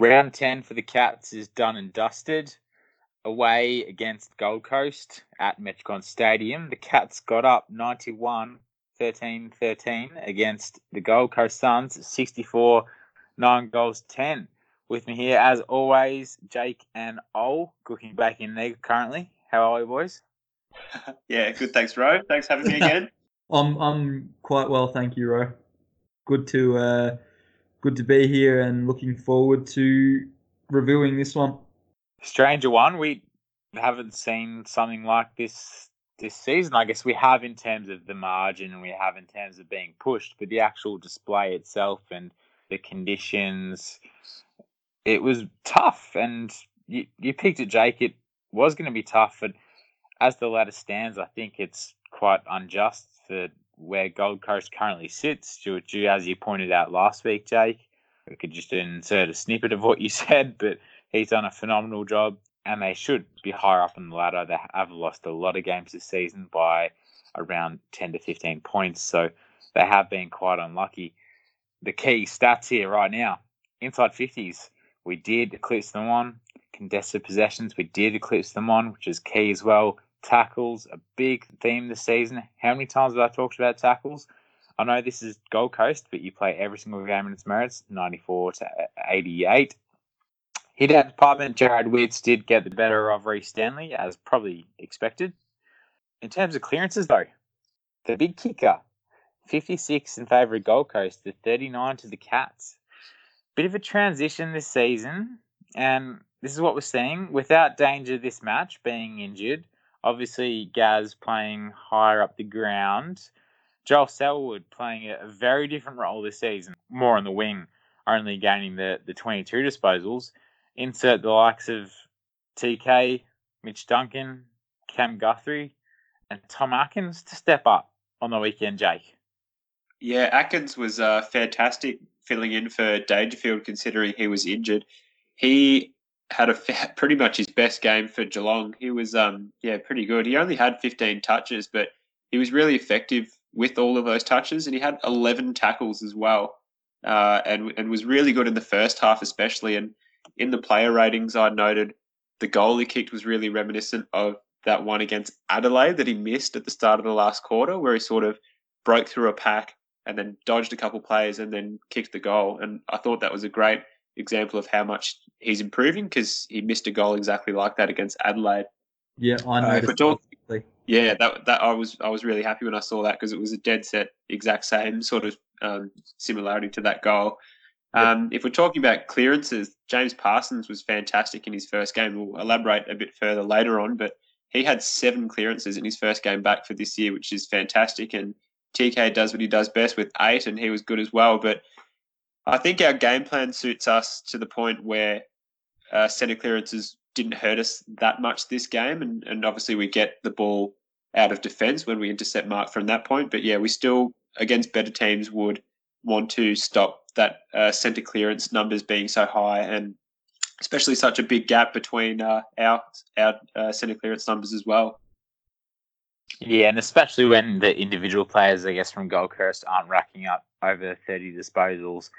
Round 10 for the Cats is done and dusted. Away against Gold Coast at Metricon Stadium, the Cats got up 91 13 13 against the Gold Coast Suns, 64 9 goals 10. With me here, as always, Jake and Ol, cooking back in there currently. How are you, boys? yeah, good. Thanks, Ro. Thanks for having me again. I'm I'm quite well, thank you, Ro. Good to uh, good to be here and looking forward to reviewing this one. Stranger one, we haven't seen something like this this season. I guess we have in terms of the margin and we have in terms of being pushed, but the actual display itself and the conditions, it was tough. And you, you picked it, Jake. It was going to be tough, but as the ladder stands, I think it's quite unjust for where Gold Coast currently sits. as you pointed out last week, Jake, we could just insert a snippet of what you said, but he's done a phenomenal job, and they should be higher up on the ladder. They have lost a lot of games this season by around 10 to 15 points, so they have been quite unlucky. The key stats here right now inside 50s, we did eclipse them on. Contested possessions, we did eclipse them on, which is key as well tackles, a big theme this season. How many times have I talked about tackles? I know this is Gold Coast, but you play every single game in its merits, 94 to 88. Hit out department, Jarrod Witts did get the better of Rhys Stanley, as probably expected. In terms of clearances, though, the big kicker, 56 in favour of Gold Coast to 39 to the Cats. Bit of a transition this season, and this is what we're seeing. Without danger this match being injured, Obviously, Gaz playing higher up the ground. Joel Selwood playing a very different role this season, more on the wing, only gaining the, the 22 disposals. Insert the likes of TK, Mitch Duncan, Cam Guthrie, and Tom Atkins to step up on the weekend, Jake. Yeah, Atkins was uh, fantastic filling in for Dangerfield considering he was injured. He had a pretty much his best game for Geelong. He was um yeah pretty good. He only had 15 touches, but he was really effective with all of those touches, and he had 11 tackles as well, uh, and and was really good in the first half especially. And in the player ratings, I noted the goal he kicked was really reminiscent of that one against Adelaide that he missed at the start of the last quarter, where he sort of broke through a pack and then dodged a couple players and then kicked the goal. And I thought that was a great example of how much he's improving because he missed a goal exactly like that against Adelaide. Yeah, I know. Uh, yeah, that that I was I was really happy when I saw that because it was a dead set, exact same sort of um, similarity to that goal. Um, if we're talking about clearances, James Parsons was fantastic in his first game. We'll elaborate a bit further later on, but he had seven clearances in his first game back for this year, which is fantastic. And TK does what he does best with eight, and he was good as well. But I think our game plan suits us to the point where uh, centre clearances didn't hurt us that much this game, and, and obviously we get the ball out of defence when we intercept mark from that point. But yeah, we still against better teams would want to stop that uh, centre clearance numbers being so high, and especially such a big gap between uh, our our uh, centre clearance numbers as well. Yeah, and especially when the individual players, I guess, from Gold Coast aren't racking up over 30 disposals.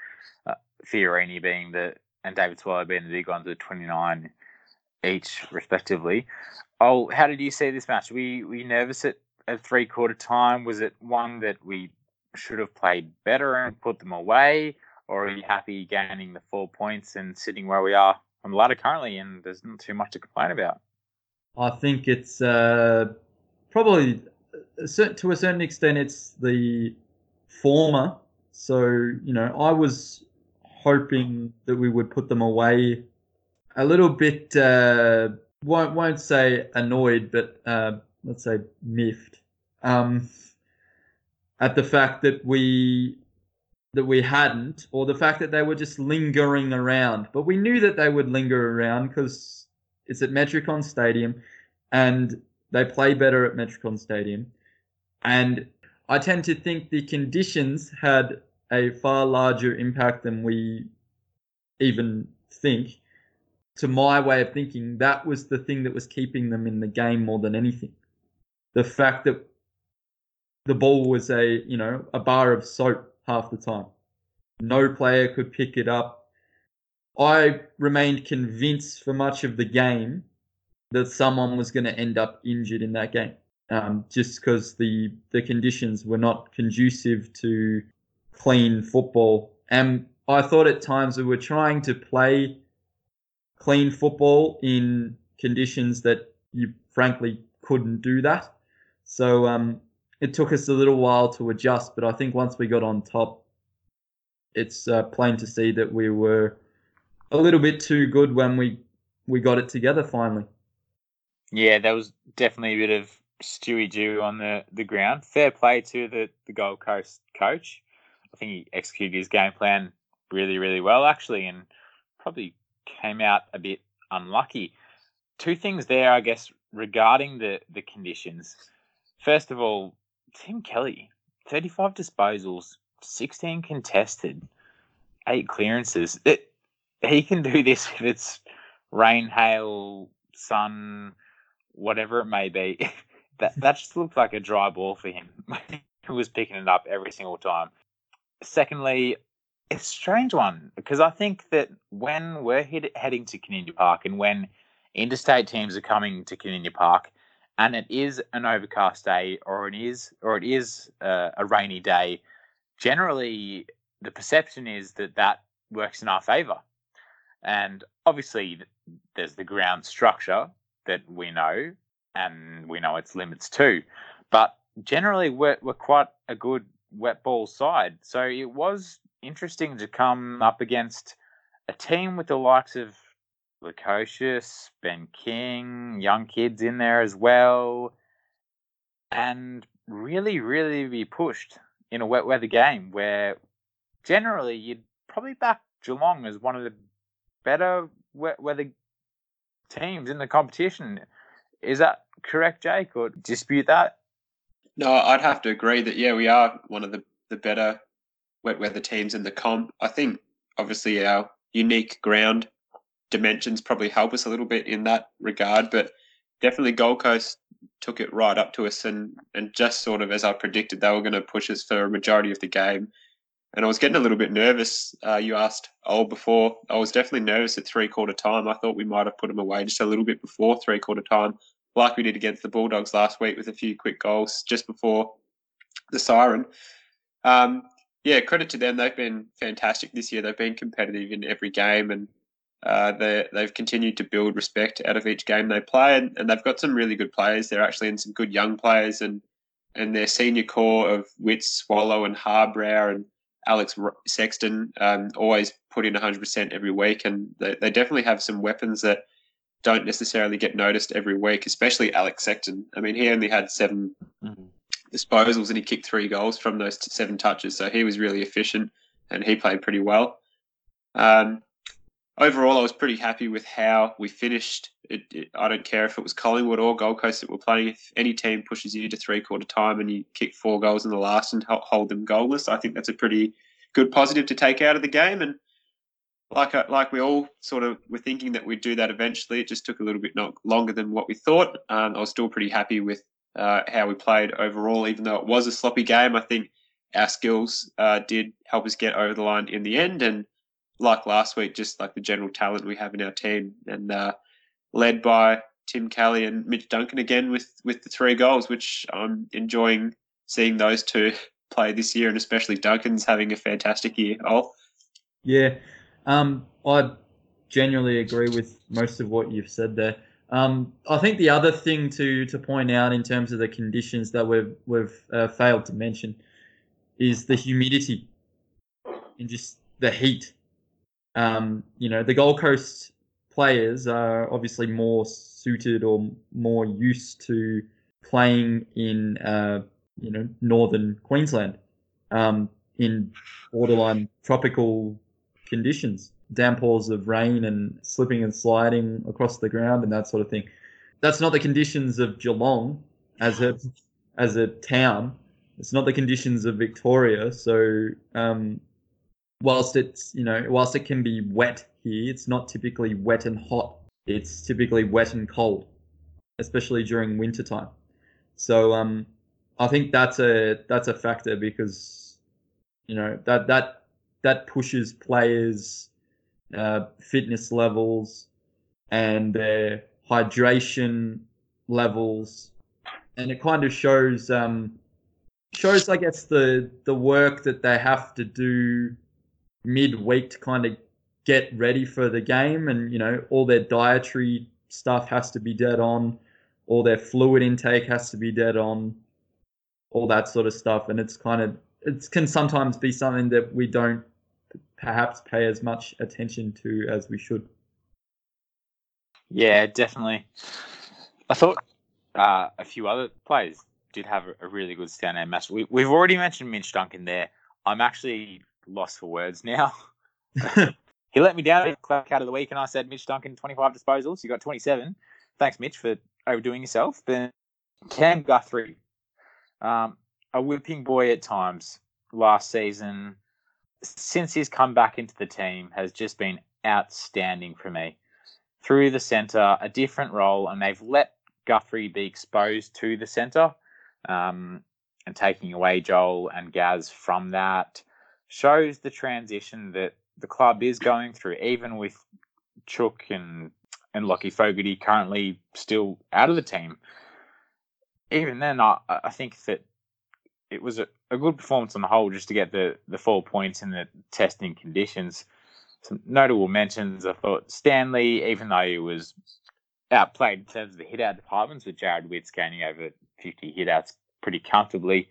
Uh, Fiorini being the and David Swallow being the big ones with 29 each, respectively. Oh, how did you see this match? Were you, were you nervous at, at three quarter time? Was it one that we should have played better and put them away? Or are you happy gaining the four points and sitting where we are on the ladder currently and there's not too much to complain about? I think it's uh, probably to a certain extent it's the former. So you know, I was hoping that we would put them away a little bit. Uh, won't won't say annoyed, but uh, let's say miffed um, at the fact that we that we hadn't, or the fact that they were just lingering around. But we knew that they would linger around because it's at Metricon Stadium, and they play better at Metricon Stadium. And I tend to think the conditions had a far larger impact than we even think. To my way of thinking, that was the thing that was keeping them in the game more than anything. The fact that the ball was a, you know, a bar of soap half the time. No player could pick it up. I remained convinced for much of the game that someone was going to end up injured in that game, um, just because the the conditions were not conducive to clean football. And I thought at times we were trying to play clean football in conditions that you frankly couldn't do that. So um, it took us a little while to adjust, but I think once we got on top, it's uh, plain to see that we were a little bit too good when we we got it together finally. Yeah, there was definitely a bit of Stewie Dew on the, the ground. Fair play to the, the Gold Coast coach. I think he executed his game plan really, really well, actually, and probably came out a bit unlucky. Two things there, I guess, regarding the, the conditions. First of all, Tim Kelly, 35 disposals, 16 contested, eight clearances. It, he can do this if it's rain, hail, sun, whatever it may be. that that just looked like a dry ball for him. he was picking it up every single time. Secondly, it's a strange one because I think that when we're head, heading to Kardinia Park and when interstate teams are coming to Kardinia Park, and it is an overcast day or it is or it is uh, a rainy day, generally the perception is that that works in our favour. And obviously, there's the ground structure that we know, and we know its limits too. But generally, we're, we're quite a good wet ball side. So it was interesting to come up against a team with the likes of Lukosius, Ben King, young kids in there as well, and really, really be pushed in a wet weather game where generally you'd probably back Geelong as one of the better wet weather teams in the competition. Is that correct, Jake, or dispute that? No, I'd have to agree that yeah, we are one of the, the better wet weather teams in the comp. I think obviously our unique ground dimensions probably help us a little bit in that regard, but definitely Gold Coast took it right up to us and and just sort of as I predicted they were going to push us for a majority of the game. And I was getting a little bit nervous. Uh, you asked old before. I was definitely nervous at three quarter time. I thought we might have put them away just a little bit before three quarter time, like we did against the Bulldogs last week with a few quick goals just before the siren. Um, yeah, credit to them. They've been fantastic this year. They've been competitive in every game, and uh, they they've continued to build respect out of each game they play, and, and they've got some really good players. They're actually in some good young players, and and their senior core of Witts, Swallow, and Harbrow, and Alex Sexton um, always put in 100% every week, and they, they definitely have some weapons that don't necessarily get noticed every week, especially Alex Sexton. I mean, he only had 7 mm-hmm. disposals and he kicked three goals from those seven touches, so he was really efficient and he played pretty well. Um, overall, I was pretty happy with how we finished. It, it, I don't care if it was Collingwood or Gold Coast that were playing. If any team pushes you to three quarter time and you kick four goals in the last and hold them goalless, I think that's a pretty good positive to take out of the game. And like uh, like we all sort of were thinking that we'd do that eventually, it just took a little bit longer than what we thought. Um, I was still pretty happy with uh, how we played overall, even though it was a sloppy game. I think our skills uh, did help us get over the line in the end, and like last week, just like the general talent we have in our team, and uh, led by Tim Kelly and Mitch Duncan again with with the three goals, which I'm enjoying seeing those two play this year, and especially Duncan's having a fantastic year. Oh, yeah, um, I genuinely agree with most of what you've said there. Um, I think the other thing to to point out in terms of the conditions that we've we've uh, failed to mention is the humidity and just the heat um, you know, the Gold Coast players are obviously more suited or more used to playing in, uh, you know, northern Queensland um, in borderline tropical conditions, downpours of rain and slipping and sliding across the ground and that sort of thing. That's not the conditions of Geelong as a as a town. It's not the conditions of Victoria. So um, whilst it's you know whilst it can be wet here, it's not typically wet and hot. It's typically wet and cold, especially during winter time. So um, I think that's a that's a factor because you know that that that pushes players uh, fitness levels and their hydration levels, and it kind of shows um, shows I guess the the work that they have to do midweek to kind of get ready for the game, and you know all their dietary stuff has to be dead on, all their fluid intake has to be dead on, all that sort of stuff, and it's kind of it can sometimes be something that we don't perhaps pay as much attention to as we should. Yeah, definitely. I thought uh, a few other players did have a really good standout match. We, we've already mentioned Mitch Duncan there. I'm actually lost for words now. he let me down Clark out of the week, and I said Mitch Duncan 25 disposals. You got 27. Thanks, Mitch, for overdoing yourself. Then Cam Guthrie, um, a whipping boy at times last season. Since he's come back into the team, has just been outstanding for me. Through the centre, a different role, and they've let Guthrie be exposed to the centre um, and taking away Joel and Gaz from that shows the transition that the club is going through, even with Chook and and Lachie Fogarty currently still out of the team. Even then, I, I think that it was a, a good performance on the whole just to get the, the four points in the testing conditions. Some notable mentions, I thought Stanley, even though he was outplayed in terms of the hit out departments, with Jarrod Witts gaining over 50 hit outs pretty comfortably,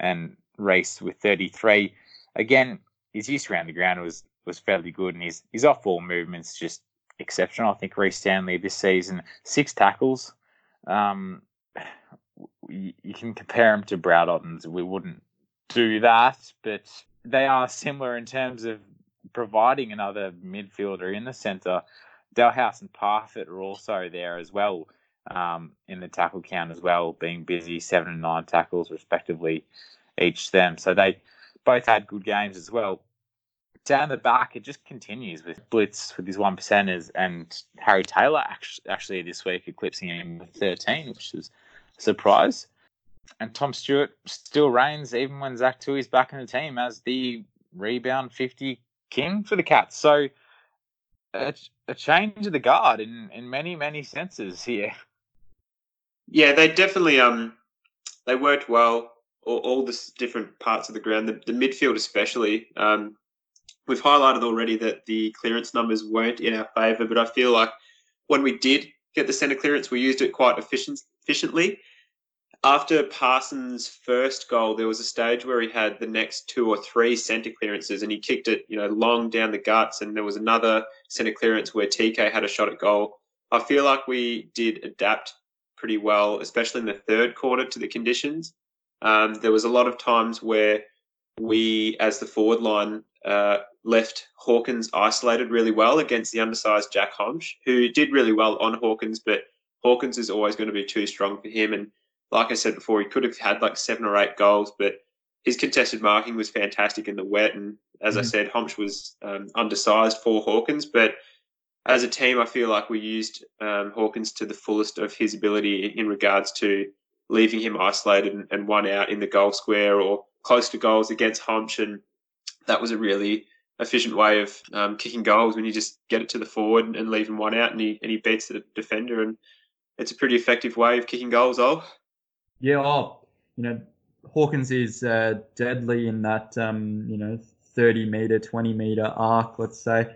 and Rhys with 33 again, his use around the ground was was fairly good, and his his off ball movements just exceptional. I think Rhys Stanley this season six tackles. Um, you, can compare them to Brad Ottens. We wouldn't do that, but they are similar in terms of providing another midfielder in the centre. Dahlhaus and Parfitt are also there as well um, in the tackle count as well, being busy seven and nine tackles respectively each them. So they both had good games as well. Down the back, it just continues with Blitz with his one percenters and Harry Taylor actually this week eclipsing him with 13, which is surprise. And Tom Stewart still reigns even when Zach Tuohy's back in the team as the rebound 50 king for the Cats. So a, change of the guard in, in many, many senses here. Yeah, they definitely um they worked well all, all the different parts of the ground, the, the midfield especially. Um, we've highlighted already that the clearance numbers weren't in our favour, but I feel like when we did get the centre clearance, we used it quite efficient, efficiently. After Parsons' first goal, there was a stage where he had the next two or three centre clearances, and he kicked it, you know, long down the guts. And there was another centre clearance where TK had a shot at goal. I feel like we did adapt pretty well, especially in the third quarter, to the conditions. Um, there was a lot of times where we, as the forward line, uh, left Hawkins isolated really well against the undersized Jack Hombsch, who did really well on Hawkins, but Hawkins is always going to be too strong for him. And like I said before, he could have had like seven or eight goals, but his contested marking was fantastic in the wet. And as mm-hmm. I said, Hombsch was um, undersized for Hawkins, but as a team, I feel like we used um, Hawkins to the fullest of his ability in regards to leaving him isolated and, and one out in the goal square or close to goals against Hombsch. And that was a really efficient way of um, kicking goals when you just get it to the forward and leave him one out and he, and he beats the defender. And it's a pretty effective way of kicking goals, Oh, Yeah, oh, you know, Hawkins is uh, deadly in that, um, you know, 30 meter, 20 meter arc, let's say,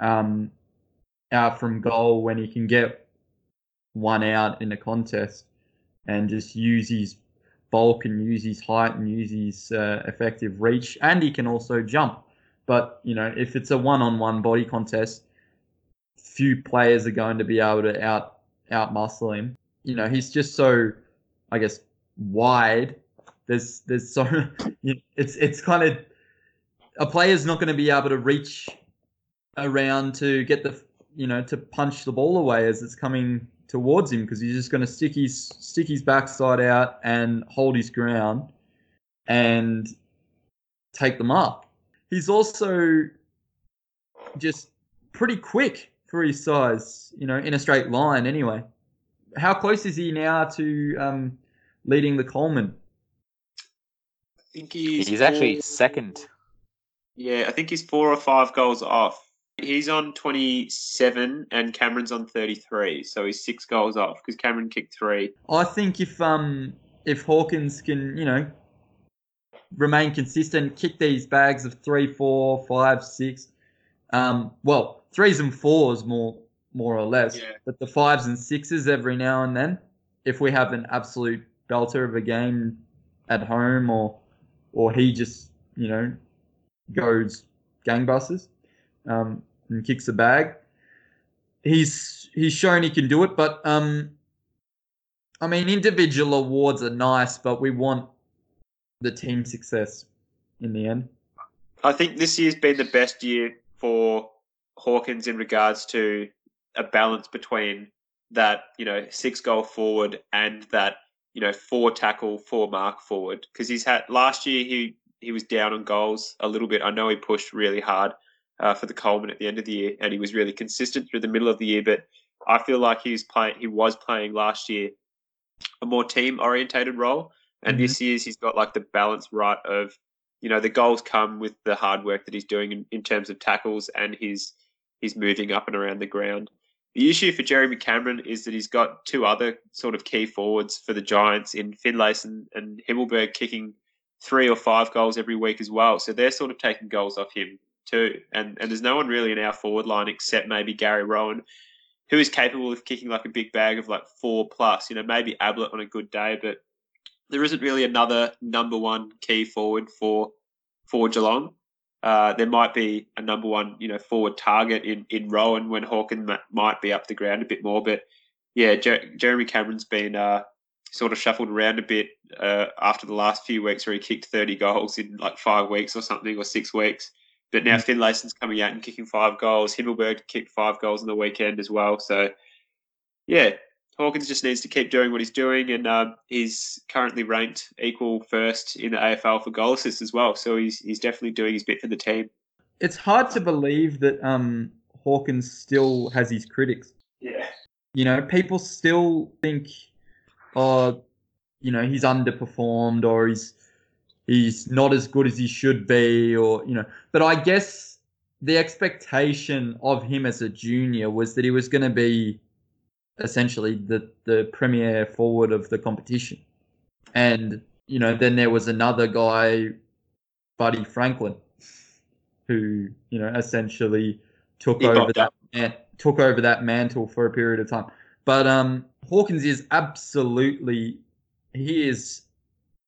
um, out from goal when he can get one out in a contest and just use his bulk and use his height and use his uh, effective reach, and he can also jump. But you know, if it's a one-on-one body contest, few players are going to be able to out out muscle him. You know, he's just so, I guess, wide. There's there's so it's it's kind of a player's not going to be able to reach around to get the you know to punch the ball away as it's coming towards him because he's just going to stick his stick his backside out and hold his ground and take them up. He's also just pretty quick for his size, you know, in a straight line anyway. How close is he now to um, leading the Coleman? I think he's, he's actually second. Yeah, I think he's four or five goals off. He's on 27 and Cameron's on 33, so he's six goals off because Cameron kicked three. I think if um if Hawkins can, you know, remain consistent, kick these bags of three, four, five, six, um, well, threes and fours more more or less, Yeah. but the fives and sixes every now and then, if we have an absolute belter of a game at home or or he just you know goes gangbusters um, and kicks a bag. He's he's shown he can do it, but um, I mean individual awards are nice, but we want the team success in the end. I think this year's been the best year for Hawkins in regards to a balance between that, you know, six goal forward and that, you know, four tackle, four mark forward. Because he's had last year he he was down on goals a little bit. I know he pushed really hard uh, for the Coleman at the end of the year, and he was really consistent through the middle of the year. But I feel like he was playing he was playing last year a more team orientated role. And Mhm. this year's he's got like the balance right of you know the goals come with the hard work that he's doing in, in terms of tackles and his he's moving up and around the ground. The issue for Jeremy Cameron is that he's got two other sort of key forwards for the Giants in Finlayson and Himmelberg kicking three or five goals every week as well. So they're sort of taking goals off him too. And and there's no one really in our forward line except maybe Gary Rohan, who is capable of kicking like a big bag of like four plus. You know, maybe Ablett on a good day, but there isn't really another number one key forward for for Geelong. Uh, there might be a number one, you know, forward target in in Rohan when Hawken ma- might be up the ground a bit more. But yeah, Jer- Jeremy Cameron's been uh, sort of shuffled around a bit uh, after the last few weeks where he kicked 30 goals in like five weeks or something or six weeks. But now Finlayson's coming out and kicking five goals. Himmelberg kicked five goals on the weekend as well. So yeah, Hawkins just needs to keep doing what he's doing, and um, he's currently ranked equal first in the AFL for goal assists as well. So he's he's definitely doing his bit for the team. It's hard to believe that um, Hawkins still has his critics. Yeah, You know, people still think, oh, you know, he's underperformed or he's he's not as good as he should be, or you know. But I guess the expectation of him as a junior was that he was going to be essentially the the premier forward of the competition, and you know, then there was another guy, Buddy Franklin, who you know essentially took He over that man, took over that mantle for a period of time. But um, Hawkins is absolutely he is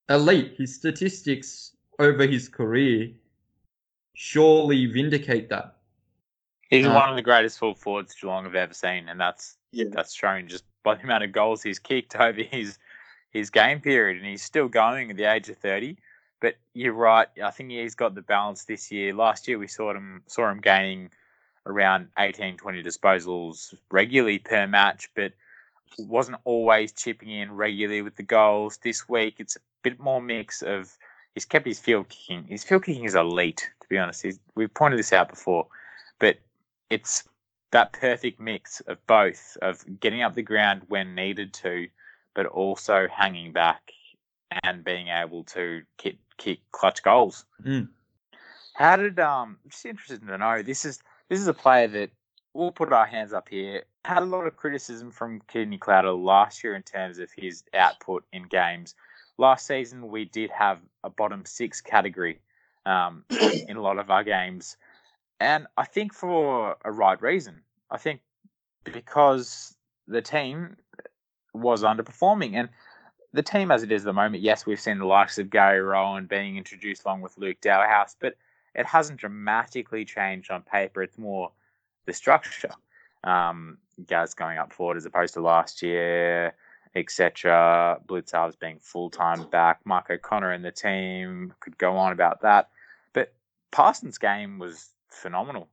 elite. His statistics over his career surely vindicate that. He's Uh, one of the greatest full forwards Geelong have ever seen, and that's yeah, that's shown just by the amount of goals he's kicked over his his game period, and he's still going at the age of thirty. But you're right. I think he's got the balance this year. Last year we saw him saw him gaining around 18, 20 disposals regularly per match, but wasn't always chipping in regularly with the goals. This week it's a bit more mix of he's kept his field kicking. His field kicking is elite, to be honest. He's, we've pointed this out before, but it's that perfect mix of both of getting up the ground when needed to, but also hanging back and being able to kick, kick clutch goals. Mm. How did um? Just interested to know. This is this is a player that we'll put our hands up here. Had a lot of criticism from Kidney Clouder last year in terms of his output in games. Last season we did have a bottom six category um, in a lot of our games, and I think for a right reason. I think because the team was underperforming and the team as it is at the moment, yes, we've seen the likes of Gary Rohan being introduced along with Luke Dahlhaus, but it hasn't dramatically changed on paper. It's more the structure. Um, guys going up forward as opposed to last year, etc. Blicavs being full time back. Mark O'Connor and the team could go on about that. But Parsons' game was phenomenal.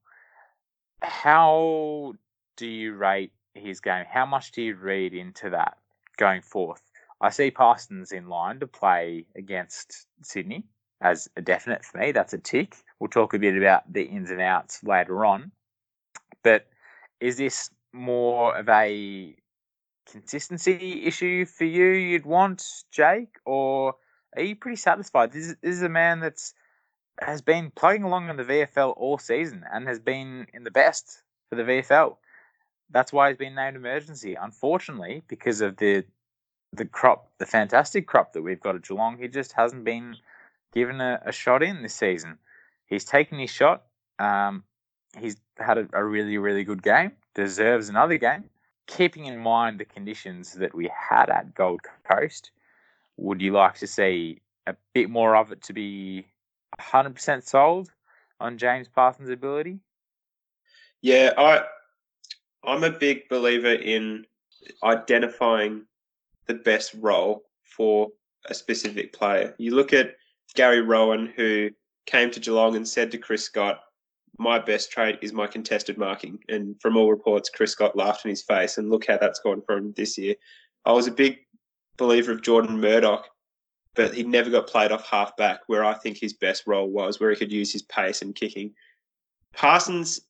How do you rate his game? How much do you read into that going forth? I see Parsons in line to play against Sydney as a definite for me. That's a tick. We'll talk a bit about the ins and outs later on. But is this more of a consistency issue for you you'd want, Jake? Or are you pretty satisfied? This is, this is a man that's has been plugging along in the VFL all season and has been in the best for the VFL. That's why he's been named emergency. Unfortunately, because of the the crop, the fantastic crop that we've got at Geelong, he just hasn't been given a, a shot in this season. He's taken his shot. Um, he's had a, a really, really good game. Deserves another game. Keeping in mind the conditions that we had at Gold Coast, would you like to see a bit more of it to be 100% sold on James Parsons' ability? Yeah, I I'm a big believer in identifying the best role for a specific player. You look at Gary Rohan who came to Geelong and said to Chris Scott, "My best trait is my contested marking," and from all reports, Chris Scott laughed in his face. And look how that's gone for him this year. I was a big believer of Jordan Murdoch, but he never got played off half back, where I think his best role was, where he could use his pace and kicking. Parsons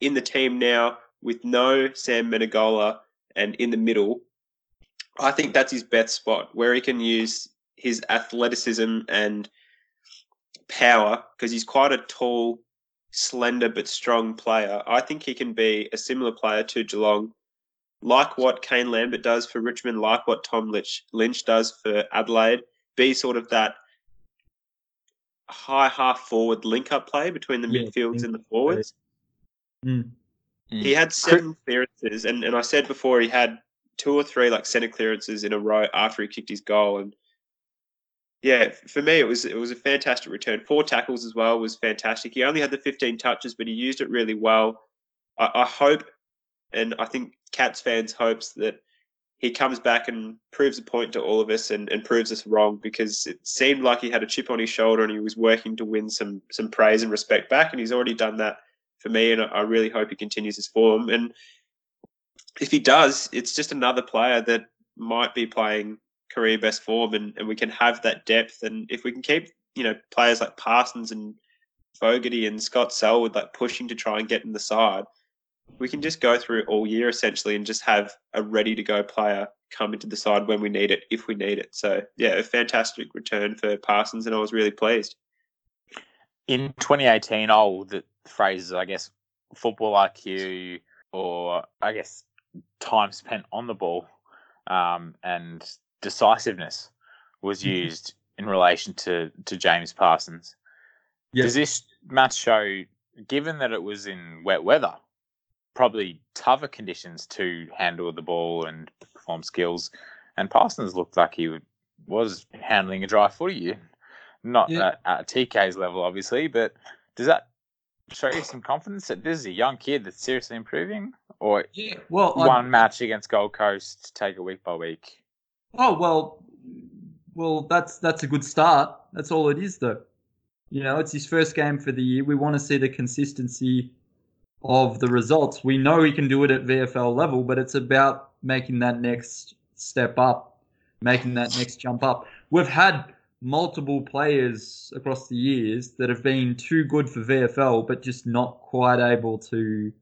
in the team now with no Sam Menegola and in the middle, I think that's his best spot where he can use his athleticism and power because he's quite a tall, slender but strong player. I think he can be a similar player to Geelong, like what Kane Lambert does for Richmond, like what Tom Lynch, Lynch does for Adelaide. Be sort of that high half forward link up play between the Yeah, midfields and the up forwards. Mm. He had seven clearances, and, and I said before he had two or three like centre clearances in a row after he kicked his goal. And yeah, for me it was it was a fantastic return. Four tackles as well was fantastic. He only had the 15 touches, but he used it really well. I, I hope, and I think Cats fans hopes that he comes back and proves a point to all of us and, and proves us wrong because it seemed like he had a chip on his shoulder and he was working to win some some praise and respect back, and he's already done that for me, and I really hope he continues his form. And if he does, it's just another player that might be playing career best form, and, and we can have that depth. And if we can keep, you know, players like Parsons and Fogarty and Scott Selwood like pushing to try and get in the side, we can just go through all year essentially and just have a ready to go player come into the side when we need it, if we need it. So yeah, a fantastic return for Parsons, and I was really pleased. In 2018, oh, the phrases, I guess, football IQ or I guess time spent on the ball um, and decisiveness was Mhm. used in relation to, to James Parsons. Yes. Does this match show, given that it was in wet weather, probably tougher conditions to handle the ball and perform skills, and Parsons looked like he would- was handling a dry footy, not Yeah. at, at TK's level, obviously, but does that show you some confidence that this is a young kid that's seriously improving, or Yeah. Well, one match against Gold Coast, take it week by week? Oh well, well that's that's a good start. That's all it is, though. You know, it's his first game for the year. We want to see the consistency of the results. We know he can do it at VFL level, but it's about making that next step up, making that next jump up. We've had multiple players across the years that have been too good for VFL, but just not quite able to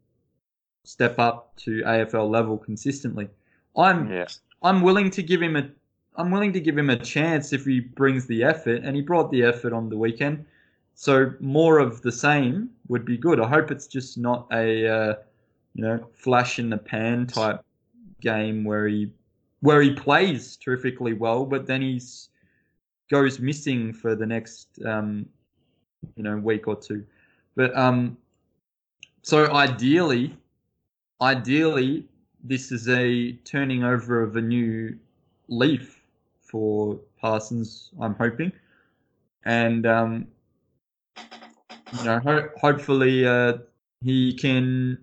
step up to AFL level consistently. I'm Yeah. I'm willing to give him a I'm willing to give him a chance if he brings the effort, and he brought the effort on the weekend. So more of the same would be good. I hope it's just not a uh, you know flash in the pan type game where he where he plays terrifically well, but then he's goes missing for the next um, you know week or two. But um, so ideally, ideally, this is a turning over of a new leaf for Parsons. I'm hoping, and um, you know, ho- hopefully, uh, he can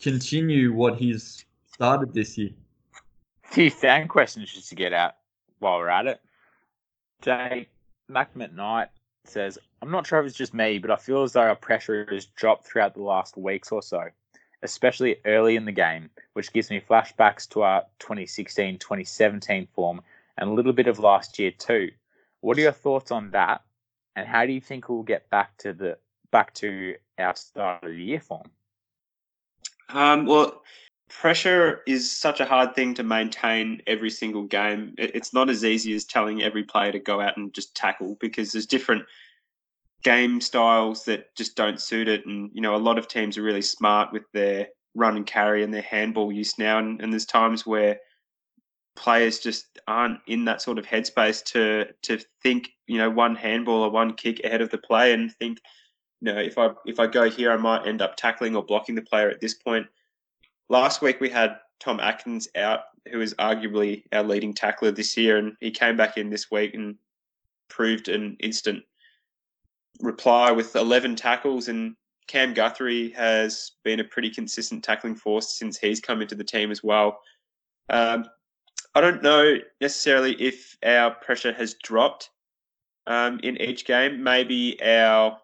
continue what he's started this year. Two fan questions just to get out while we're at it. Jay Macman Knight says, I'm not sure if it's just me, but I feel as though our pressure has dropped throughout the last weeks or so, especially early in the game, which gives me flashbacks to our 2016 2017 form and a little bit of last year too. What are your thoughts on that? And how do you think we'll get back to the back to our start of the year form? Um, well, pressure is such a hard thing to maintain every single game. It's not as easy as telling every player to go out and just tackle because there's different game styles that just don't suit it. And, you know, a lot of teams are really smart with their run and carry and their handball use now. And, and there's times where players just aren't in that sort of headspace to to think, you know, one handball or one kick ahead of the play and think, you know, if I if I go here, I might end up tackling or blocking the player at this point. Last week we had Tom Atkins out, who is arguably our leading tackler this year, and he came back in this week and proved an instant reply with 11 tackles. And Cam Guthrie has been a pretty consistent tackling force since he's come into the team as well. Um, I don't know necessarily if our pressure has dropped um, in each game. Maybe our,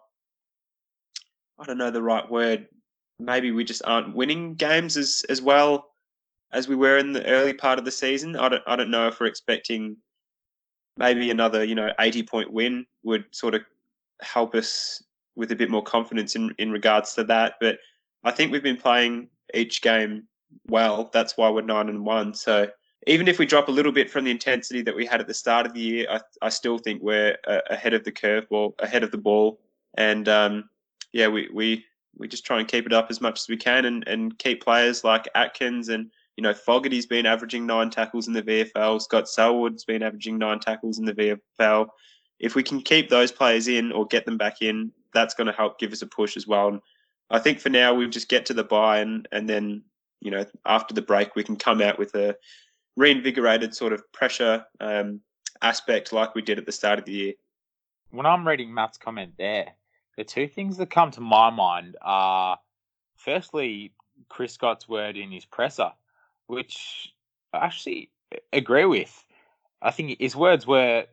I don't know the right word. Maybe we just aren't winning games as as well as we were in the early part of the season. I don't I don't know if we're expecting maybe another you know 80 point win would sort of help us with a bit more confidence in in regards to that. But I think we've been playing each game well. That's why we're nine and one. So even if we drop a little bit from the intensity that we had at the start of the year, I, I still think we're uh, ahead of the curve, or ahead of the ball. And um, yeah, we, we we just try and keep it up as much as we can, and, and keep players like Atkins and you know Fogarty's been averaging nine tackles in the VFL. Scott Selwood's been averaging nine tackles in the VFL. If we can keep those players in or get them back in, that's going to help give us a push as well. And I think for now we'll just get to the buy, and and then you know after the break we can come out with a reinvigorated sort of pressure um, aspect like we did at the start of the year. When I'm reading Matt's comment there, the two things that come to my mind are firstly, Chris Scott's word in his presser, which I actually agree with. I think his words were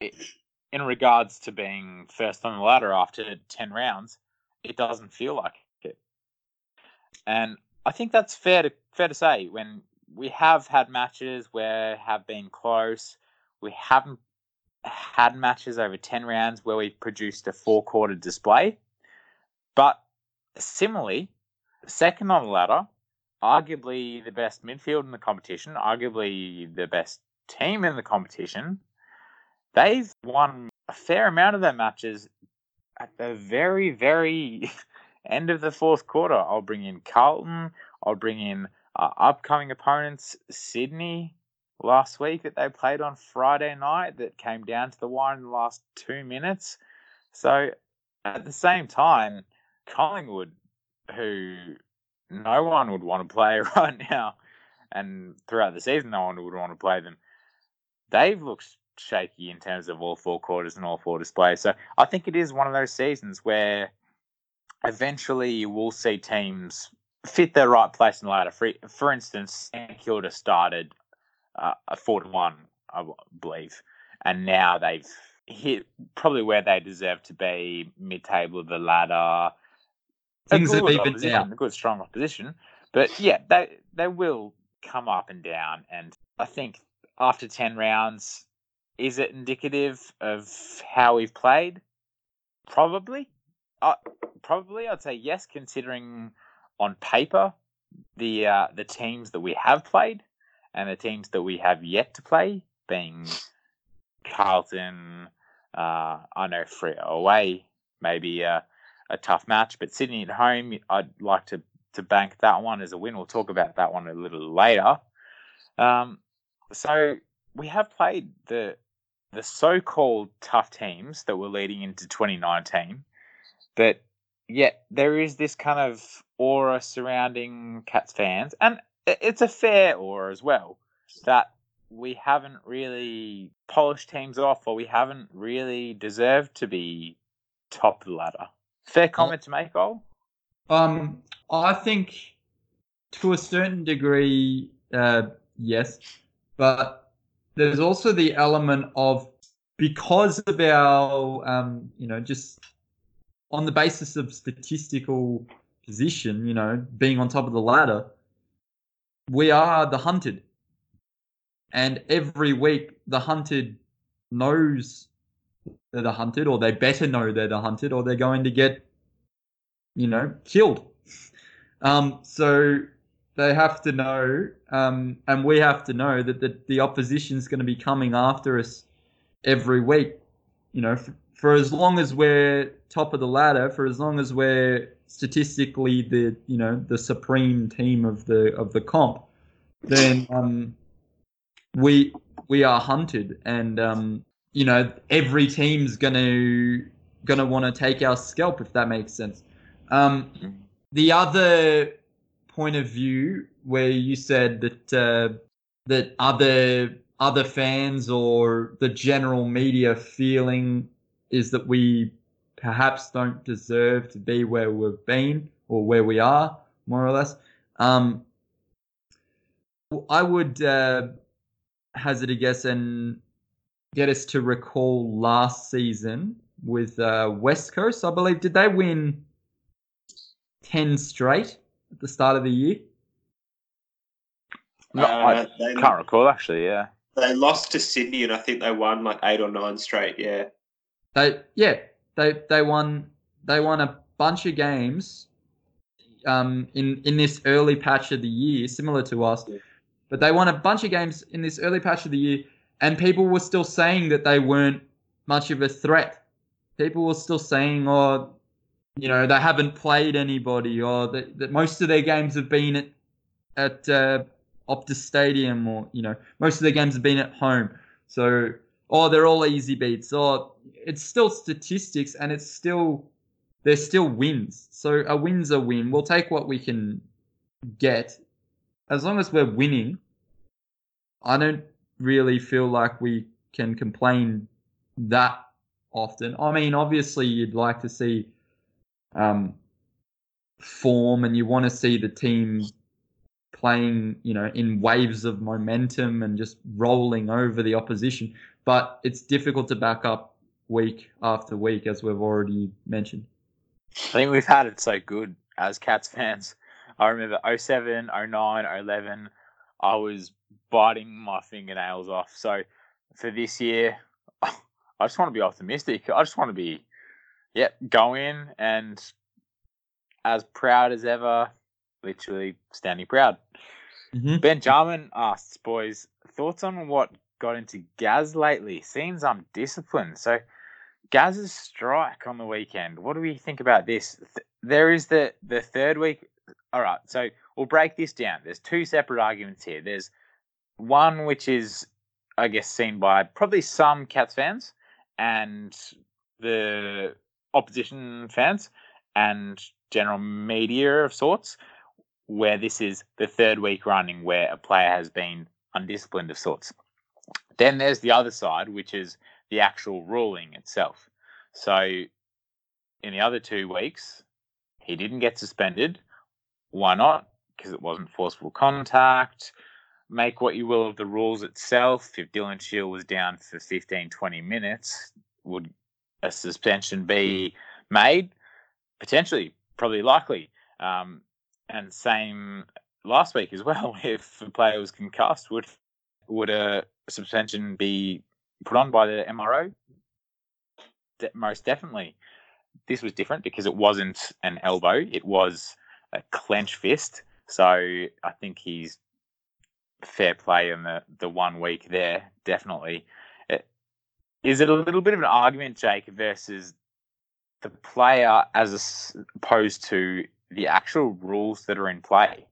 in regards to being first on the ladder after 10 rounds, it doesn't feel like it. And I think that's fair to fair to say when we have had matches where have been close. We haven't had matches over 10 rounds where we've produced a four quarter display. But similarly, second on the ladder, arguably the best midfield in the competition, arguably the best team in the competition, they've won a fair amount of their matches at the very, very end of the fourth quarter. I'll bring in Carlton, I'll bring in uh, upcoming opponents, Sydney last week that they played on Friday night that came down to the wire in the last two minutes. So at the same time, Collingwood, who no one would want to play right now, and throughout the season, no one would want to play them. They've looked shaky in terms of all four quarters and all four displays. So I think it is one of those seasons where eventually you will see teams fit their right place in the ladder. For, for instance, St Kilda started uh, a four to one, I believe, and now they've hit probably where they deserve to be, mid table of the ladder. Things have evened out. A good strong opposition, but yeah, they they will come up and down. And I think after ten rounds, is it indicative of how we've played? Probably. Uh, probably, I'd say yes, considering on paper the uh, the teams that we have played and the teams that we have yet to play, being Carlton, uh, I know Freo away, maybe a, a tough match, but Sydney at home, I'd like to to bank that one as a win. We'll talk about that one a little later. Um, so we have played the the so-called tough teams that were leading into 2019, but yet there is this kind of aura surrounding Cats fans, and it's a fair aura as well that we haven't really polished teams off, or we haven't really deserved to be top of the ladder. Fair comment to make, Ol? Um, I think to a certain degree, uh, yes, but there's also the element of because of our, um, you know, just on the basis of statistical position, you know, being on top of the ladder, we are the hunted. And every week, the hunted knows they're the hunted, or they better know they're the hunted, or they're going to get, you know, killed. Um, so they have to know, um, and we have to know that the, the opposition is going to be coming after us every week. You know, for, for as long as we're top of the ladder for as long as we're statistically the you know the supreme team of the of the comp, then um, we we are hunted, and um, you know every team's gonna gonna want to take our scalp if that makes sense. Um, the other point of view where you said that uh, that other other fans or the general media feeling is that we perhaps don't deserve to be where we've been or where we are, more or less. Um, I would uh, hazard a guess and get us to recall last season with uh, West Coast. I believe did they win ten straight at the start of the year? No, I Uh, they, can't recall actually. Yeah. they lost to Sydney, and I think they won like eight or nine straight. Yeah, They yeah they they won they won a bunch of games um, in in this early patch of the year, similar to us. Yeah. But they won a bunch of games in this early patch of the year, and people were still saying that they weren't much of a threat. People were still saying, "Oh, you know, they haven't played anybody, or that, that most of their games have been at at uh, Optus Stadium, or you know, most of their games have been at home." So, oh, they're all easy beats. Or it's still statistics, and it's still there's still wins. So a win's a win. We'll take what we can get, as long as we're winning. I don't really feel like we can complain that often. I mean, obviously, you'd like to see um, form, and you want to see the team playing, you know, in waves of momentum and just rolling over the opposition. But it's difficult to back up week after week, as we've already mentioned. I think we've had it so good as Cats fans. I remember 07, 09, 11, I was biting my fingernails off. So for this year, I just want to be optimistic. I just want to be, yeah, go in and as proud as ever, literally standing proud. Mm-hmm. Benjamin asks, boys, thoughts on what got into Gaz lately? Seems I'm disciplined. So Gaz's strike on the weekend. What do we think about this? Th- There is the the third week. All right, so we'll break this down. There's two separate arguments here. There's one which is, I guess, seen by probably some Cats fans and the opposition fans and general media of sorts, where this is the third week running where a player has been undisciplined of sorts. Then there's the other side, which is the actual ruling itself. So in the other two weeks, he didn't get suspended. Why not? Because it wasn't forceful contact. Make what you will of the rules itself. If Dylan Shiel was down for 15, 20 minutes, would a suspension be made? Potentially, probably likely. Um, and same last week as well. If a player was concussed, would would a suspension be put on by the MRO? De- most definitely. This was different because it wasn't an elbow; it was a clench fist. So I think he's fair play in the the one week there. Definitely. It- Is it a little bit of an argument, Jake, versus the player as opposed to the actual rules that are in play?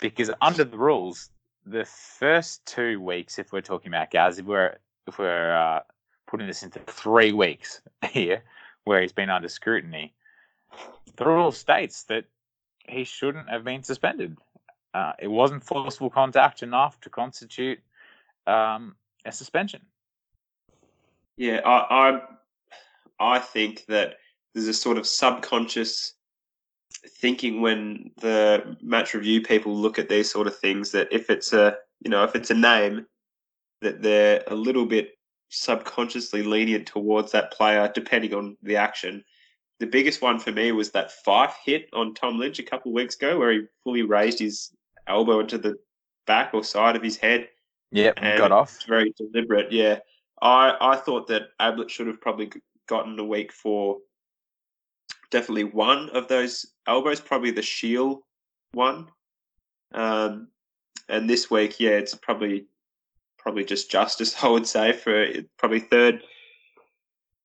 Because under the rules, the first two weeks, if we're talking about Gaz, if we're if we're uh, putting this into three weeks here, where he's been under scrutiny, the rule states that he shouldn't have been suspended. Uh, it wasn't forceful contact enough to constitute um, a suspension. yeah. I, I I think that there's a sort of subconscious thinking when the match review people look at these sort of things that if it's a you know if it's a name that they're a little bit subconsciously lenient towards that player depending on the action. The biggest one for me was that Fyfe hit on Tom Lynch a couple of weeks ago where he fully raised his elbow into the back or side of his head. Yeah, got off. Very deliberate, yeah. I, I thought that Ablett should have probably gotten a week for definitely one of those elbows, probably the Shiel one. Um, and this week, yeah, it's probably probably just justice, I would say, for probably third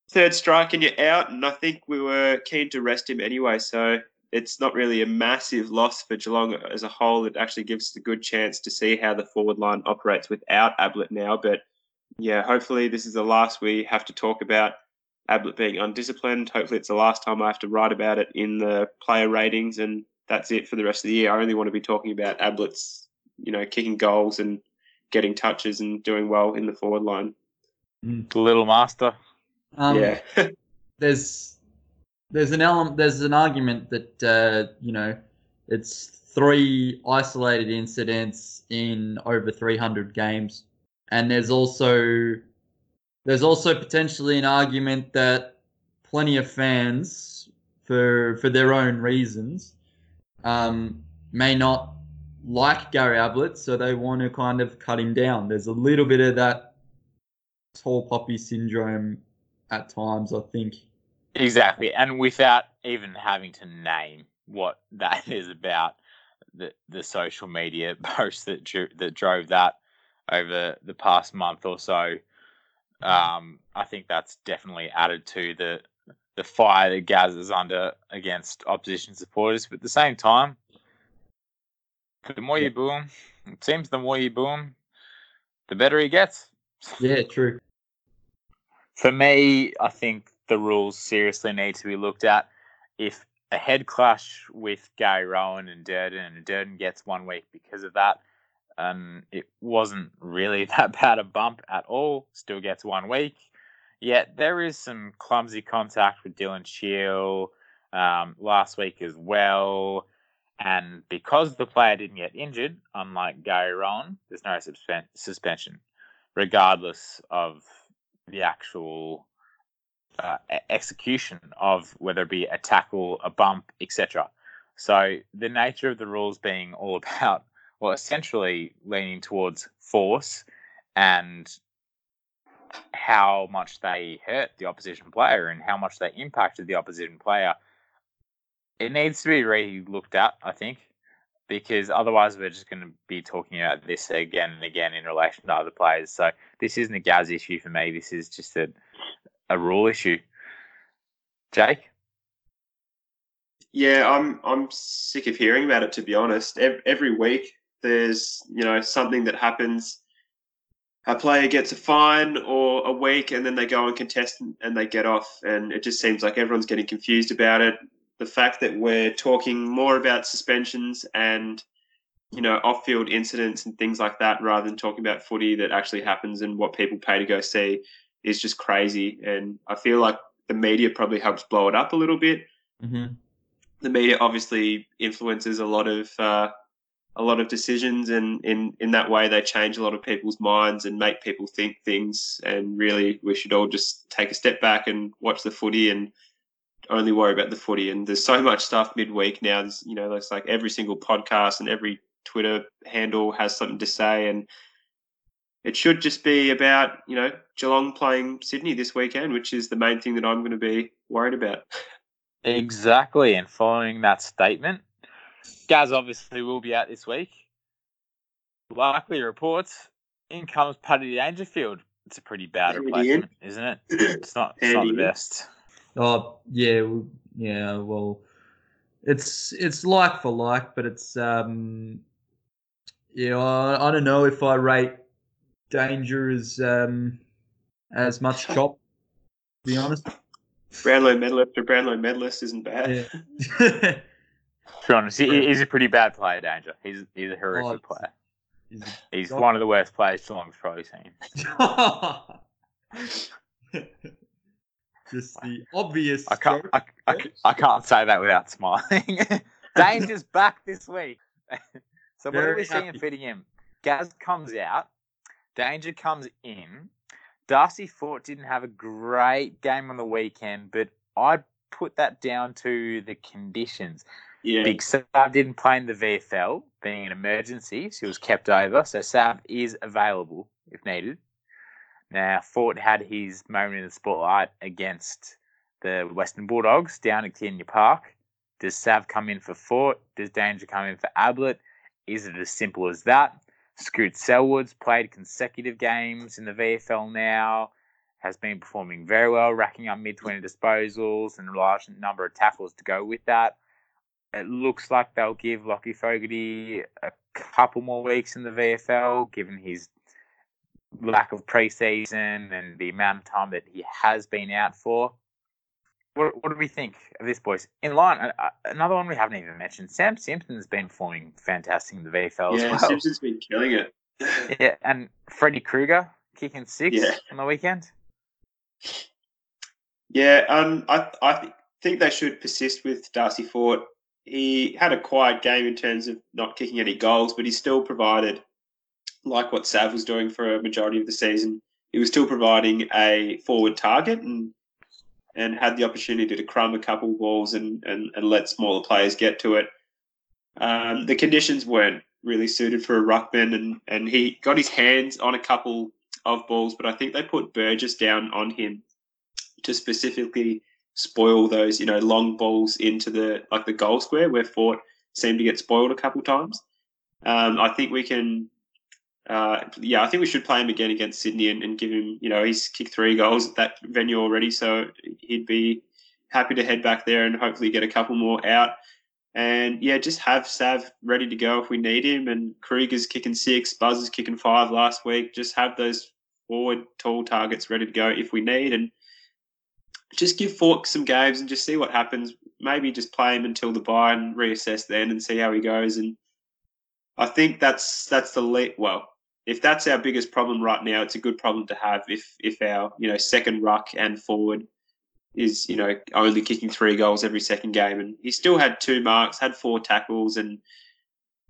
third strike and you're out, and I think we were keen to rest him anyway. So it's not really a massive loss for Geelong as a whole. It actually gives us a good chance to see how the forward line operates without Ablett now. But yeah, hopefully this is the last we have to talk about Ablett being undisciplined. Hopefully it's the last time I have to write about it in the player ratings, and that's it for the rest of the year. I only want to be talking about Ablett's, you know, kicking goals and getting touches and doing well in the forward line. The little master. Um, yeah. there's there's an element there's an argument that uh, you know it's three isolated incidents in over 300 games and there's also there's also potentially an argument that plenty of fans for for their own reasons um, may not like Gary Ablett so they want to kind of cut him down. There's a little bit of that tall poppy syndrome at times i think. Exactly, and without even having to name what that is about, the the social media posts that that drove that over the past month or so, um, I think that's definitely added to the the fire that Gaz is under against opposition supporters. But at the same time, the more you boo him, it seems the more you boo him, the better he gets. yeah true For me, I think the rules seriously need to be looked at. If a head clash with Gary Rohan and Durden, and Durden gets one week because of that, um, it wasn't really that bad a bump at all. Still gets one week. Yet there is some clumsy contact with Dylan Shiel um, last week as well. And because the player didn't get injured, unlike Gary Rohan, there's no suspen- suspension, regardless of the actual uh, execution of whether it be a tackle, a bump, etc. So the nature of the rules being all about, well, essentially leaning towards force and how much they hurt the opposition player and how much they impacted the opposition player. It needs to be re looked at, I think, because otherwise we're just going to be talking about this again and again in relation to other players. So this isn't a Gaz issue for me. This is just a, a rule issue. Jake? Yeah, I'm I'm sick of hearing about it. To be honest, every, every week there's you know something that happens. A player gets a fine or a week, and then they go and contest and they get off, and it just seems like everyone's getting confused about it. The fact that we're talking more about suspensions and you know off-field incidents and things like that, rather than talking about footy that actually happens and what people pay to go see, is just crazy. And I feel like the media probably helps blow it up a little bit mm-hmm. the media obviously influences a lot of uh, a lot of decisions, and in in that way they change a lot of people's minds and make people think things. And really, we should all just take a step back and watch the footy and only worry about the footy. And there's so much stuff midweek now. There's, you know, it's like every single podcast and every Twitter handle has something to say, and it should just be about you know Geelong playing Sydney this weekend, which is the main thing that I'm going to be worried about. Exactly. And following that statement, Gaz obviously will be out this week. Likely reports in comes Paddy Dangerfield. It's a pretty bad Handy replacement, isn't it? It's not, it's not the best. Oh yeah, yeah. Well, it's it's like for like, but it's um, you know, I, I don't know if I rate Danger as um as much chop. To be honest. Brownlow medalist or Brownlow medalist isn't bad. Yeah. To be honest, he, he's a pretty bad player, Danger. He's he's a horrific Oh, player. He's one of the worst players Geelong's probably seen. Just the obvious. I can't. I, I, I can't say that without smiling. Danger's back this week. so what are Very we seeing happy. fitting him? Gaz comes out. Danger comes in. Darcy Fort didn't have a great game on the weekend, but I'd put that down to the conditions. Yeah, Big Sav didn't play in the VFL, being an emergency. She was kept over, so Sav is available if needed. Now, Fort had his moment in the spotlight against the Western Bulldogs down at Kardinia Park. Does Sav come in for Fort? Does Danger come in for Ablett? Is it as simple as that? Scott Selwood's played consecutive games in the VFL now, has been performing very well, racking up mid 20 disposals and a large number of tackles to go with that. It looks like they'll give Lachie Fogarty a couple more weeks in the VFL, given his lack of preseason and the amount of time that he has been out for. What, what do we think of this, boys? In line, uh, another one we haven't even mentioned. Sam Simpson's been performing fantastic in the VFL yeah, as well. Simpson's been killing it. yeah, and Freddie Krueger kicking six Yeah. on the weekend. Yeah, um, I I th- think they should persist with Darcy Fort. He had a quiet game in terms of not kicking any goals, but he still provided, like what Sav was doing for a majority of the season. He was still providing a forward target and and had the opportunity to crumb a couple of balls and, and, and let smaller players get to it. Um, the conditions weren't really suited for a ruckman, and, and he got his hands on a couple of balls, but I think they put Burgess down on him to specifically spoil those, you know, long balls into the like the goal square where Fort seemed to get spoiled a couple times. Um, I think we can, uh, yeah, I think we should play him again against Sydney and, and give him, you know, he's kicked three goals at that venue already, so he'd be happy to head back there and hopefully get a couple more out. And yeah, just have Sav ready to go if we need him. And Krieger's kicking six, Buzz is kicking five last week. Just have those forward tall targets ready to go if we need. And just give Fort some games and just see what happens. Maybe just play him until the bye and reassess then and see how he goes. And I think that's that's the lead. Well, if that's our biggest problem right now, it's a good problem to have. If if our you know second ruck and forward is you know only kicking three goals every second game, and he still had two marks, had four tackles, and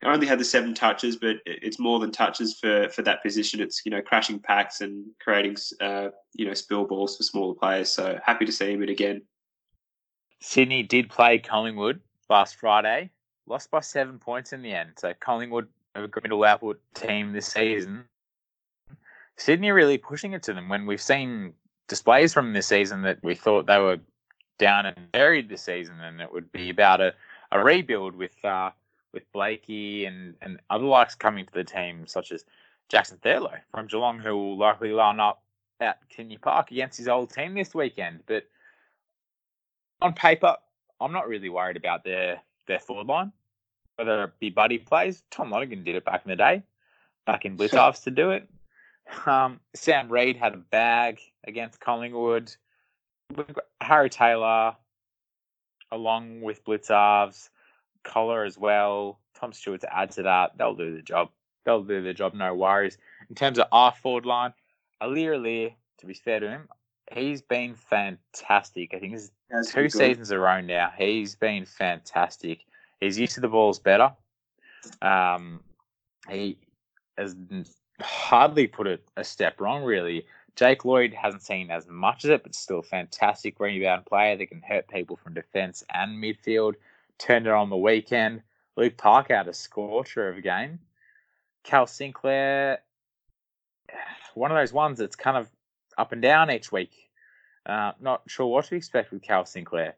only had the seven touches, but it's more than touches for for that position. It's you know crashing packs and creating uh, you know spill balls for smaller players. So happy to see him again. Sydney did play Collingwood last Friday, lost by seven points in the end. So Collingwood, a middle output team this season. Sydney really pushing it to them when we've seen displays from this season that we thought they were down and buried this season, and it would be about a, a rebuild with uh, with Blakey and, and other likes coming to the team, such as Jackson Thurlow from Geelong, who will likely line up at Kardinia Park against his old team this weekend. But on paper, I'm not really worried about their their forward line, whether it be buddy plays. Tom Lonergan did it back in the day, back in Blicavs to do it. Um, Sam Reid had a bag against Collingwood. We've got Harry Taylor, along with Blicavs, Collar as well. Tom Stewart to add to that. They'll do the job. They'll do the job, no worries. In terms of our forward line, Aliir Aliir, to be fair to him, he's been fantastic. I think is Has two seasons in a row now. He's been fantastic. He's used to the balls better. Um, he has hardly put it a step wrong, really. Jake Lloyd hasn't seen as much of it, but still a fantastic rebound player that can hurt people from defence and midfield. Turned it on the weekend. Luke Parker had a scorcher of a game. Cal Sinclair, one of those ones that's kind of up and down each week. Uh, not sure what to expect with Cal Sinclair,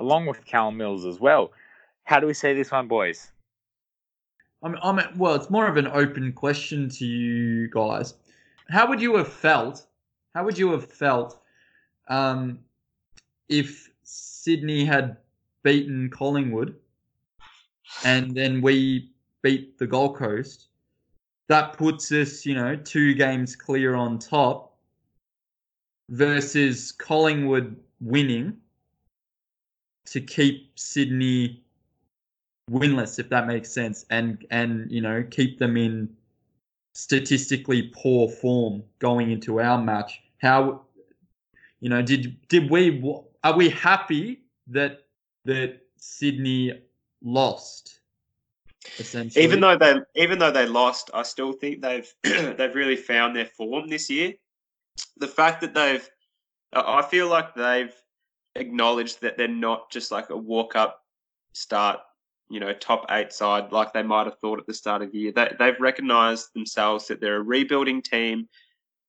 along with Cal Mills as well. How do we see this one, boys? I'm, I'm, well, it's more of an open question to you guys. How would you have felt? How would you have felt um, if Sydney had beaten Collingwood and then we beat the Gold Coast? That puts us, you know, two games clear on top versus Collingwood winning to keep Sydney winless, if that makes sense, and and you know keep them in statistically poor form going into our match. How you know did did we are we happy that that Sydney lost? Essentially, Even though they even though they lost, I still think they've they've really found their form this year. The fact that they've, I feel like they've acknowledged that they're not just like a walk up start, you know, top eight side like they might have thought at the start of the year. They, they've recognised themselves that they're a rebuilding team.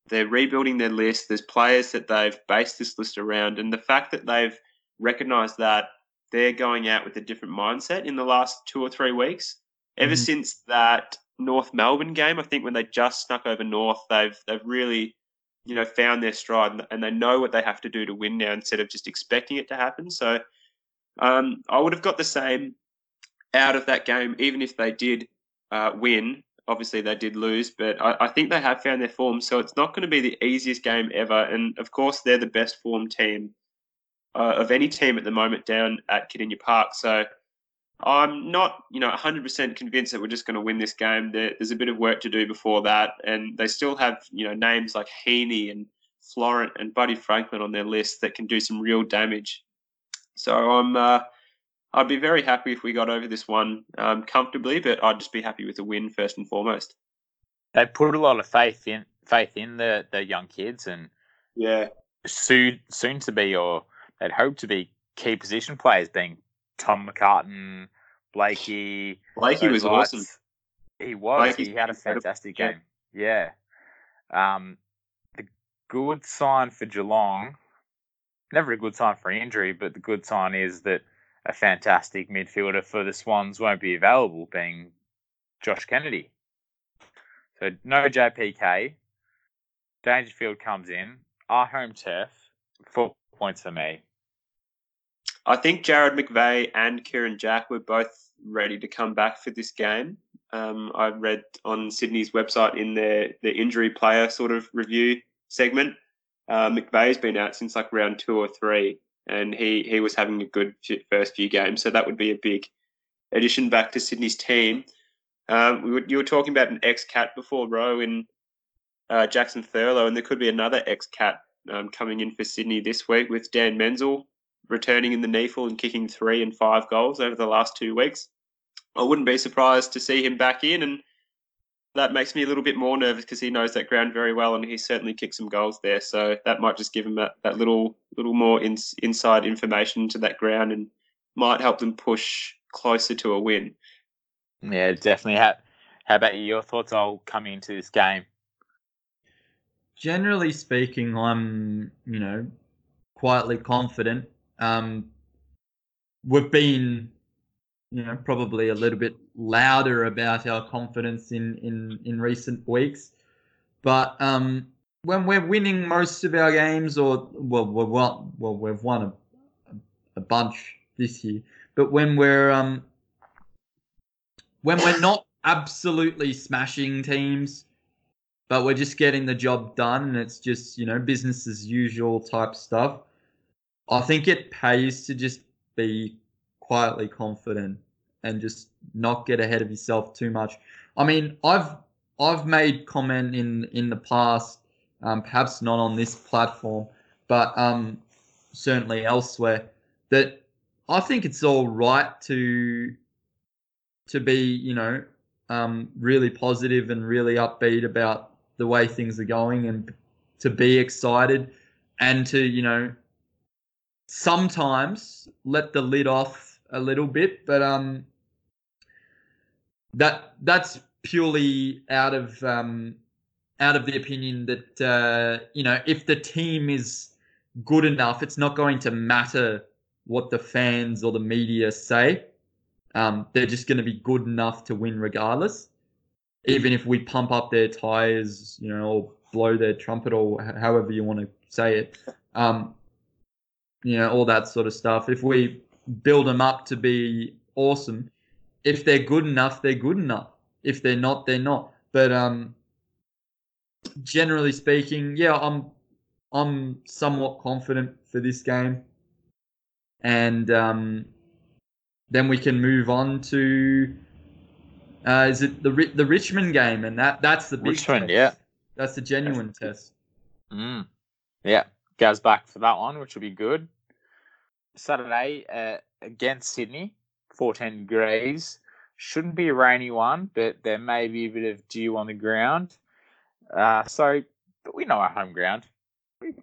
They're rebuilding their list. There's players that they've based this list around, and the fact that they've recognised that they're going out with a different mindset in the last two or three weeks. Ever Mhm. since that North Melbourne game, I think when they just snuck over North, they've they've really you know, found their stride and they know what they have to do to win now instead of just expecting it to happen. So um, I would have got the same out of that game, even if they did uh, win. Obviously, they did lose, but I, I, think they have found their form. So it's not going to be the easiest game ever. And of course, they're the best formed team uh, of any team at the moment down at Kardinia Park. So I'm not, you know, 100% convinced that we're just going to win this game. There, there's a bit of work to do before that, and they still have, you know, names like Heeney and Florent and Buddy Franklin on their list that can do some real damage. So I'm, uh, I'd be very happy if we got over this one um, comfortably, but I'd just be happy with a win first and foremost. They put a lot of faith in faith in the the young kids, and yeah, soon soon to be or they'd hope to be key position players, being Tom McCartin, Blakey. Blakey was lights. awesome. He was. Blakey's he had a fantastic game. Yeah. Um, the good sign for Geelong, never a good sign for an injury, but the good sign is that a fantastic midfielder for the Swans won't be available, being Josh Kennedy. So no JPK. Dangerfield comes in. Our home turf. Four points for me. I think Jarrad McVeigh and Kieran Jack were both ready to come back for this game. Um, I read on Sydney's website in their, their injury player sort of review segment. Uh, McVeigh's been out since like round two or three, and he, he was having a good first few games. So that would be a big addition back to Sydney's team. Um, we were, you were talking about an ex cat before, Rowe, in uh, Jackson Thurlow, and there could be another ex cat um, coming in for Sydney this week with Dan Menzel returning in the NEAFL and kicking three and five goals over the last two weeks. I wouldn't be surprised to see him back in, and that makes me a little bit more nervous because he knows that ground very well, and he certainly kicked some goals there. So that might just give him that, that little little more in, inside information to that ground, and might help them push closer to a win. Yeah, definitely. How, how about you? Your thoughts all coming into this game? Generally speaking, I'm you know quietly confident um, we've been, you know, probably a little bit louder about our confidence in in in recent weeks, but um, when we're winning most of our games, or well, we've won, well, we've won a, a bunch this year, but when we're um, when we're not absolutely smashing teams, but we're just getting the job done, and it's just you know business as usual type stuff. I think it pays to just be quietly confident and just not get ahead of yourself too much. I mean, I've I've made comment in in the past, um, perhaps not on this platform, but um, certainly elsewhere, that I think it's all right to to be, you know, um, really positive and really upbeat about the way things are going, and to be excited, and to you know sometimes let the lid off a little bit, but um, that that's purely out of um, out of the opinion that uh, you know if the team is good enough, it's not going to matter what the fans or the media say. Um, they're just going to be good enough to win regardless, even if we pump up their tires, you know, or blow their trumpet or however you want to say it. Um, you know, all that sort of stuff. If we build them up to be awesome, if they're good enough, they're good enough. If they're not, they're not. But um, generally speaking, yeah, I'm I'm somewhat confident for this game, and um, then we can move on to uh, is it the the Richmond game, and that that's the big Richmond, test. yeah, that's the genuine test. Mm. Yeah, goes back for that one, which will be good. Saturday uh, against Sydney, 14 degrees. Shouldn't be a rainy one, but there may be a bit of dew on the ground. Uh, so, but we know our home ground. We,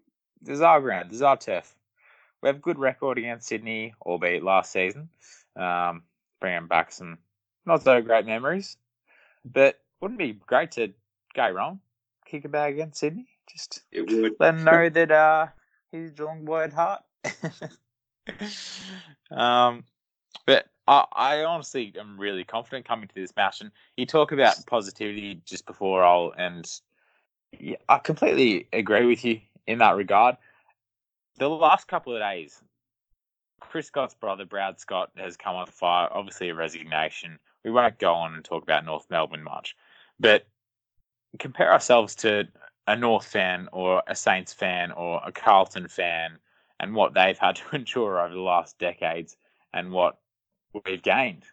this is our ground. This is our turf. We have a good record against Sydney, albeit last season. Um, bringing back some not so great memories. But wouldn't it be great to go Rohan, kick a bag against Sydney? Just it would. let him know that uh, he's Geelong boy at heart. um, but I, I, honestly am really confident coming to this match. And you talk about positivity just before I'll and Yeah, I completely agree with you in that regard. The last couple of days, Chris Scott's brother, Brad Scott, has come on fire. Obviously, a resignation. We won't go on and talk about North Melbourne much, but compare ourselves to a North fan or a Saints fan or a Carlton fan and what they've had to endure over the last decades and what we've gained.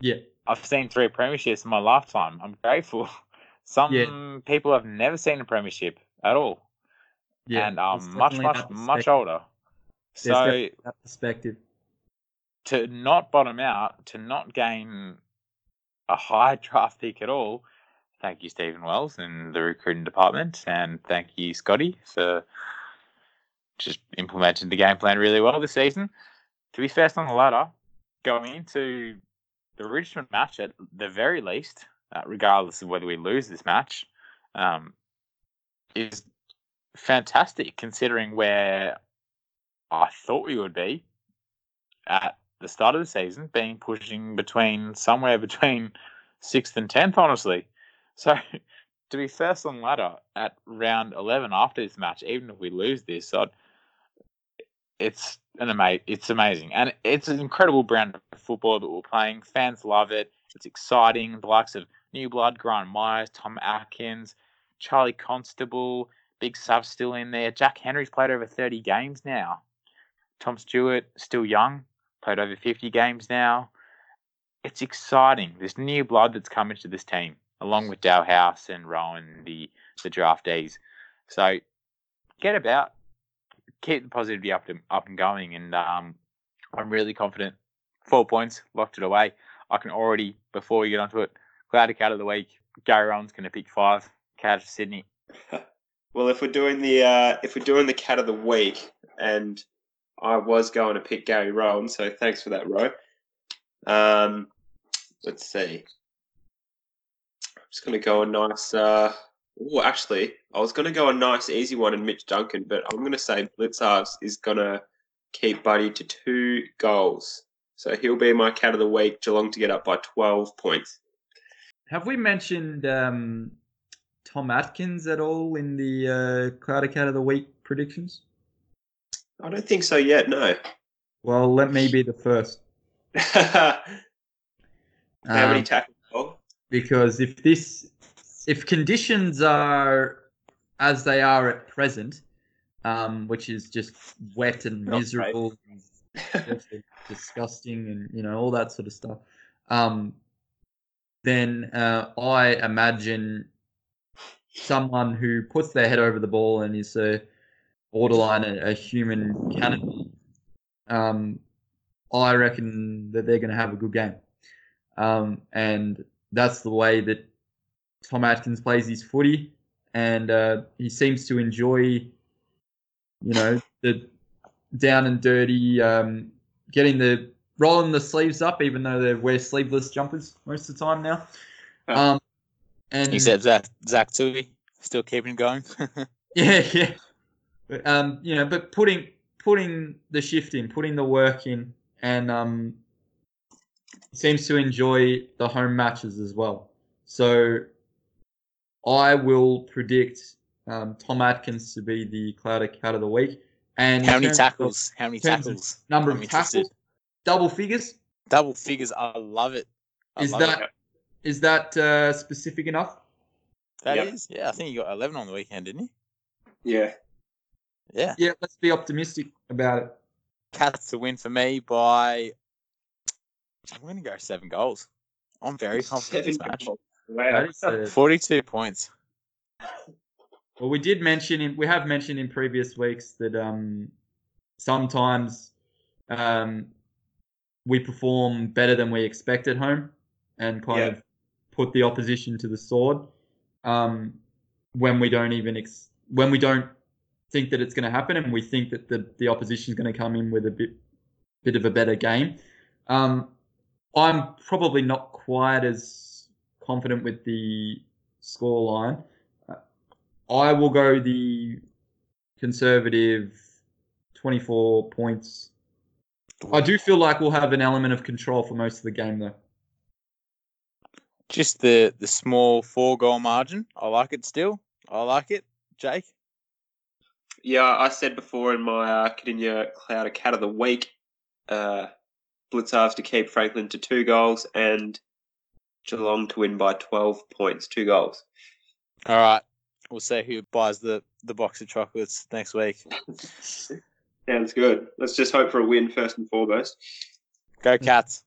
Yeah. I've seen three premierships in my lifetime. I'm grateful. Some Yeah. people have never seen a premiership at all, Yeah. and um, there's much, much, much older. There's So that perspective. to not bottom out, to not gain a high draft pick at all, thank you, Stephen Wells and the recruiting department, and thank you, Scotty, for just implementing the game plan really well this season. To be first on the ladder, going into the Richmond match at the very least, uh, regardless of whether we lose this match, um, is fantastic considering where I thought we would be at the start of the season, being pushing between somewhere between sixth and tenth, honestly. So to be first on ladder at round eleven after this match, even if we lose this, I'd, it's an ama- it's amazing, and it's an incredible brand of football that we're playing. Fans love it. It's exciting. The likes of New Blood, Gryan Miers, Tom Atkins, Charlie Constable, Big Sav still in there. Jack Henry's played over thirty games now. Tom Stewart still young, played over fifty games now. It's exciting. There's new blood that's come into this team, along with Dahlhaus and Rohan, the the draftees. So get about, keep the positivity up and up and going, and um, I'm really confident. Four points, locked it away. I can already, before we get onto it, Cloudy Cat of the Week. Gary Rohan's going to pick five. Cat of Sydney. Well, if we're doing the uh, if we're doing the cat of the week, and I was going to pick Gary Rohan, so thanks for that, Ro. Um, let's see. I'm just going to go a nice. Uh, oh, actually, I was going to go a nice easy one in Mitch Duncan, but I'm going to say Blicavs is going to keep Buddy to two goals. So he'll be my cat of the week. Geelong to get up by 12 points. Have we mentioned um, Tom Atkins at all in the uh, Cloudy Cat of the Week predictions? I don't think so yet. No. Well, let me be the first. How many Um, tackles? Because if this if conditions are as they are at present um, which is just wet and miserable and disgusting and you know all that sort of stuff um, then uh, i imagine someone who puts their head over the ball and is a borderline a, a human cannibal um, i reckon that they're going to have a good game. Um, and that's the way that Tom Atkins plays his footy, and uh, he seems to enjoy, you know, the down and dirty, um, getting the rolling the sleeves up, even though they wear sleeveless jumpers most of the time now. Um, and Except Zach, Zach Tuohy, still keeping going. yeah, yeah. But, um, you know, but putting putting the shift in, putting the work in, and um, seems to enjoy the home matches as well. So I will predict um, Tom Atkins to be the Clouder Cat of the week. And How many terms of tackles? How many terms of tackles? Number I'm of interested. tackles, double figures. Double figures. I love it. I Is love that it. is that uh, specific enough? That Yep. is? Yeah, I think you got 11 on the weekend, didn't you? yeah. Yeah. Yeah, let's be optimistic about it. Cats to win for me by. I'm going to go seven goals. I'm very confident in this match. Wow. is, uh, 42 points. Well, we did mention in we have mentioned in previous weeks that um, sometimes um, we perform better than we expect at home, and kind Yeah. of put the opposition to the sword um, when we don't even ex- when we don't think that it's going to happen, and we think that the the opposition is going to come in with a bit bit of a better game. Um, I'm probably not quite as confident with the score line. I will go the conservative 24 points. I do feel like we'll have an element of control for most of the game, though. Just the, the small four goal margin. I like it still. I like it. Jake? Yeah, I said before in my uh, Kardinia Cloud of Cat of the Week, uh, Blicavs to keep Franklin to two goals and Geelong to win by 12 points, two goals. All right. We'll see who buys the, the box of chocolates next week. Sounds good. Let's just hope for a win first and foremost. Go Cats.